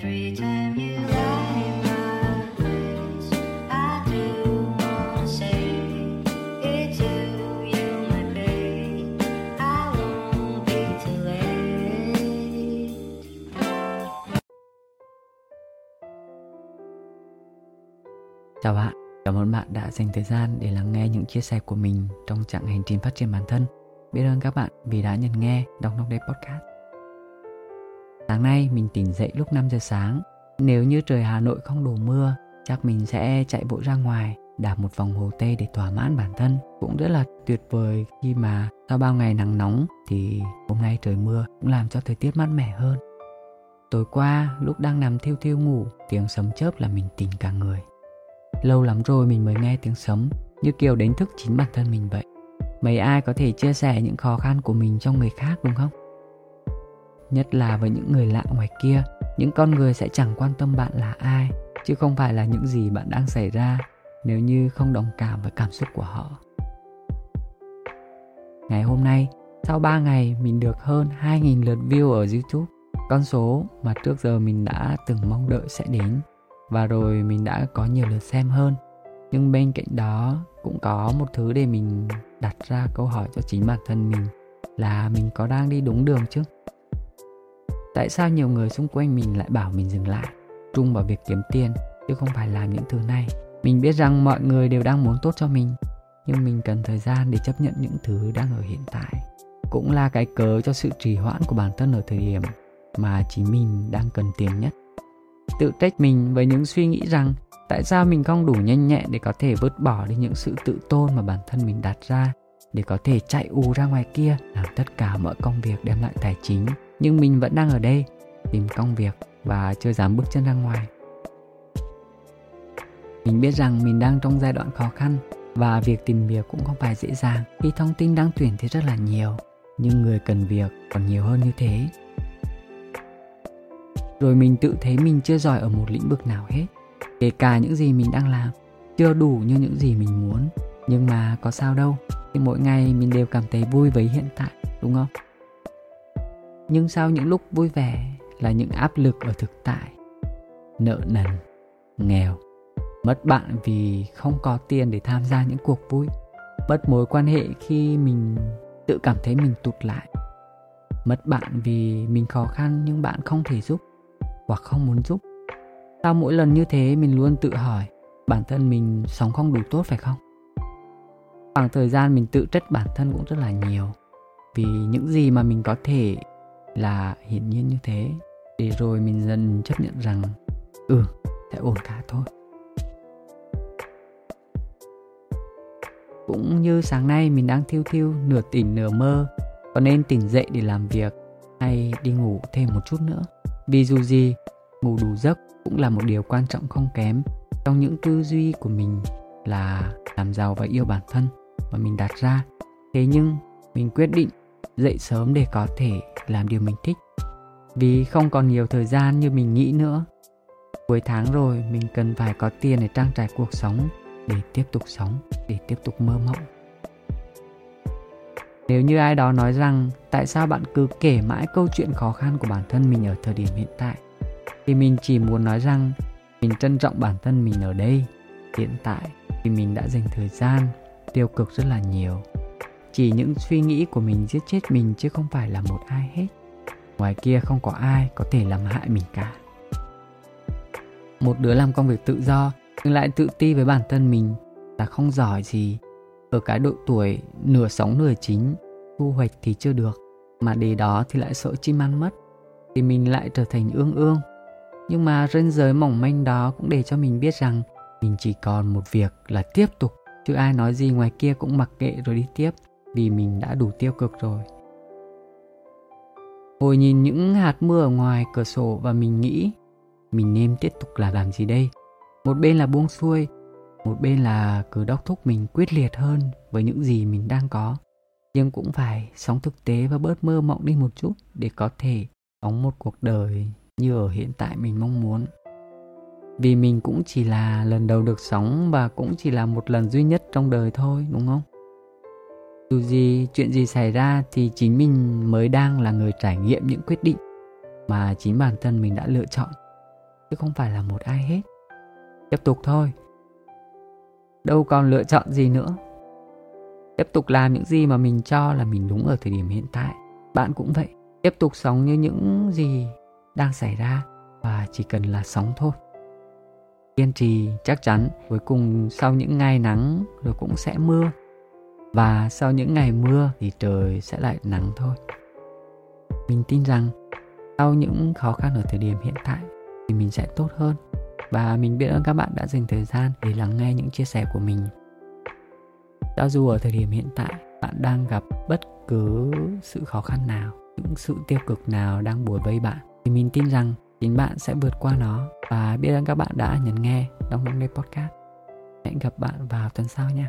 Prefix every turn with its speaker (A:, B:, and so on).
A: Chào bạn, cảm ơn bạn đã dành thời gian để lắng nghe những chia sẻ của mình trong chặng hành trình phát triển bản thân. Biết ơn các bạn vì đã nhận nghe Đọc Nóc Đế Podcast. Sáng nay mình tỉnh dậy lúc 5 giờ sáng. Nếu như trời Hà Nội không đổ mưa, chắc mình sẽ chạy bộ ra ngoài đạp một vòng hồ Tây để thỏa mãn bản thân. Cũng rất là tuyệt vời khi mà sau bao ngày nắng nóng thì hôm nay trời mưa cũng làm cho thời tiết mát mẻ hơn. Tối qua lúc đang nằm thiêu thiêu ngủ, tiếng sấm chớp là mình tỉnh cả người. Lâu lắm rồi mình mới nghe tiếng sấm như kiểu đánh thức chính bản thân mình vậy. Mấy ai có thể chia sẻ những khó khăn của mình cho người khác đúng không? Nhất là với những người lạ ngoài kia, những con người sẽ chẳng quan tâm bạn là ai, chứ không phải là những gì bạn đang xảy ra nếu như không đồng cảm với cảm xúc của họ. Ngày hôm nay, sau 3 ngày mình được hơn 2.000 lượt view ở YouTube, con số mà trước giờ mình đã từng mong đợi sẽ đến và rồi mình đã có nhiều lượt xem hơn nhưng bên cạnh đó cũng có một thứ để mình đặt ra câu hỏi cho chính bản thân mình là mình có đang đi đúng đường chứ tại sao nhiều người xung quanh mình lại bảo mình dừng lại? Trung vào việc kiếm tiền, chứ không phải làm những thứ này. Mình biết rằng mọi người đều đang muốn tốt cho mình, nhưng mình cần thời gian để chấp nhận những thứ đang ở hiện tại. Cũng là cái cớ cho sự trì hoãn của bản thân ở thời điểm mà chính mình đang cần tiền nhất. Tự trách mình với những suy nghĩ rằng tại sao mình không đủ nhanh nhẹn để có thể vứt bỏ đi những sự tự tôn mà bản thân mình đặt ra, để có thể chạy ù ra ngoài kia, làm tất cả mọi công việc đem lại tài chính nhưng mình vẫn đang ở đây, tìm công việc và chưa dám bước chân ra ngoài. Mình biết rằng mình đang trong giai đoạn khó khăn và việc tìm việc cũng không phải dễ dàng khi thông tin đang tuyển thì rất là nhiều, nhưng người cần việc còn nhiều hơn như thế. Rồi mình tự thấy mình chưa giỏi ở một lĩnh vực nào hết, kể cả những gì mình đang làm, chưa đủ như những gì mình muốn. Nhưng mà có sao đâu thì mỗi ngày mình đều cảm thấy vui với hiện tại, đúng không? Nhưng sau những lúc vui vẻ là những áp lực ở thực tại. Nợ nần, nghèo, mất bạn vì không có tiền để tham gia những cuộc vui, mất mối quan hệ khi mình tự cảm thấy mình tụt lại, mất bạn vì mình khó khăn nhưng bạn không thể giúp hoặc không muốn giúp. Sau mỗi lần như thế, mình luôn tự hỏi, bản thân mình sống không đủ tốt phải không? Khoảng thời gian mình tự trách bản thân cũng rất là nhiều, vì những gì mà mình có thể là hiển nhiên như thế. Để rồi mình dần chấp nhận rằng ừ sẽ ổn cả thôi. Cũng như sáng nay mình đang thiêu thiêu, nửa tỉnh nửa mơ, có nên tỉnh dậy để làm việc hay đi ngủ thêm một chút nữa? Vì dù gì, ngủ đủ giấc cũng là một điều quan trọng không kém trong những tư duy của mình là làm giàu và yêu bản thân mà mình đặt ra. Thế nhưng, mình quyết định dậy sớm để có thể làm điều mình thích. Vì không còn nhiều thời gian như mình nghĩ nữa. Cuối tháng rồi, mình cần phải có tiền để trang trải cuộc sống, để tiếp tục sống, để tiếp tục mơ mộng. Nếu như ai đó nói rằng, tại sao bạn cứ kể mãi câu chuyện khó khăn của bản thân mình ở thời điểm hiện tại? Thì mình chỉ muốn nói rằng, mình trân trọng bản thân mình ở đây, hiện tại vì mình đã dành thời gian tiêu cực rất là nhiều chỉ những suy nghĩ của mình giết chết mình chứ không phải là một ai hết. Ngoài kia không có ai có thể làm hại mình cả. Một đứa làm công việc tự do, nhưng lại tự ti với bản thân mình là không giỏi gì. Ở cái độ tuổi nửa sống nửa chính thu hoạch thì chưa được, mà để đó thì lại sợ chim ăn mất, thì mình lại trở thành ương ương. Nhưng mà ranh giới mỏng manh đó cũng để cho mình biết rằng mình chỉ còn một việc là tiếp tục, chứ ai nói gì ngoài kia cũng mặc kệ rồi đi tiếp vì mình đã đủ tiêu cực rồi. Hồi nhìn những hạt mưa ở ngoài cửa sổ và mình nghĩ, mình nên tiếp tục là làm gì đây? Một bên là buông xuôi, một bên là cứ đốc thúc mình quyết liệt hơn với những gì mình đang có. Nhưng cũng phải sống thực tế và bớt mơ mộng đi một chút để có thể sống một cuộc đời như ở hiện tại mình mong muốn. Vì mình cũng chỉ là lần đầu được sống và cũng chỉ là một lần duy nhất trong đời thôi, đúng không? Dù gì, chuyện gì xảy ra thì chính mình mới đang là người trải nghiệm những quyết định mà chính bản thân mình đã lựa chọn, chứ không phải là một ai hết. Tiếp tục thôi. Đâu còn lựa chọn gì nữa. Tiếp tục làm những gì mà mình cho là mình đúng ở thời điểm hiện tại. Bạn cũng vậy. Tiếp tục sống như những gì đang xảy ra và chỉ cần là sống thôi. Kiên trì, chắc chắn cuối cùng sau những ngày nắng rồi cũng sẽ mưa và sau những ngày mưa thì trời sẽ lại nắng thôi. Mình tin rằng sau những khó khăn ở thời điểm hiện tại thì mình sẽ tốt hơn. Và mình biết ơn các bạn đã dành thời gian để lắng nghe những chia sẻ của mình. Cho dù ở thời điểm hiện tại, bạn đang gặp bất cứ sự khó khăn nào, những sự tiêu cực nào đang bủa vây bạn, thì mình tin rằng chính bạn sẽ vượt qua nó. Và biết ơn các bạn đã nhấn nghe đóng những nay podcast. Hẹn gặp bạn vào tuần sau nha.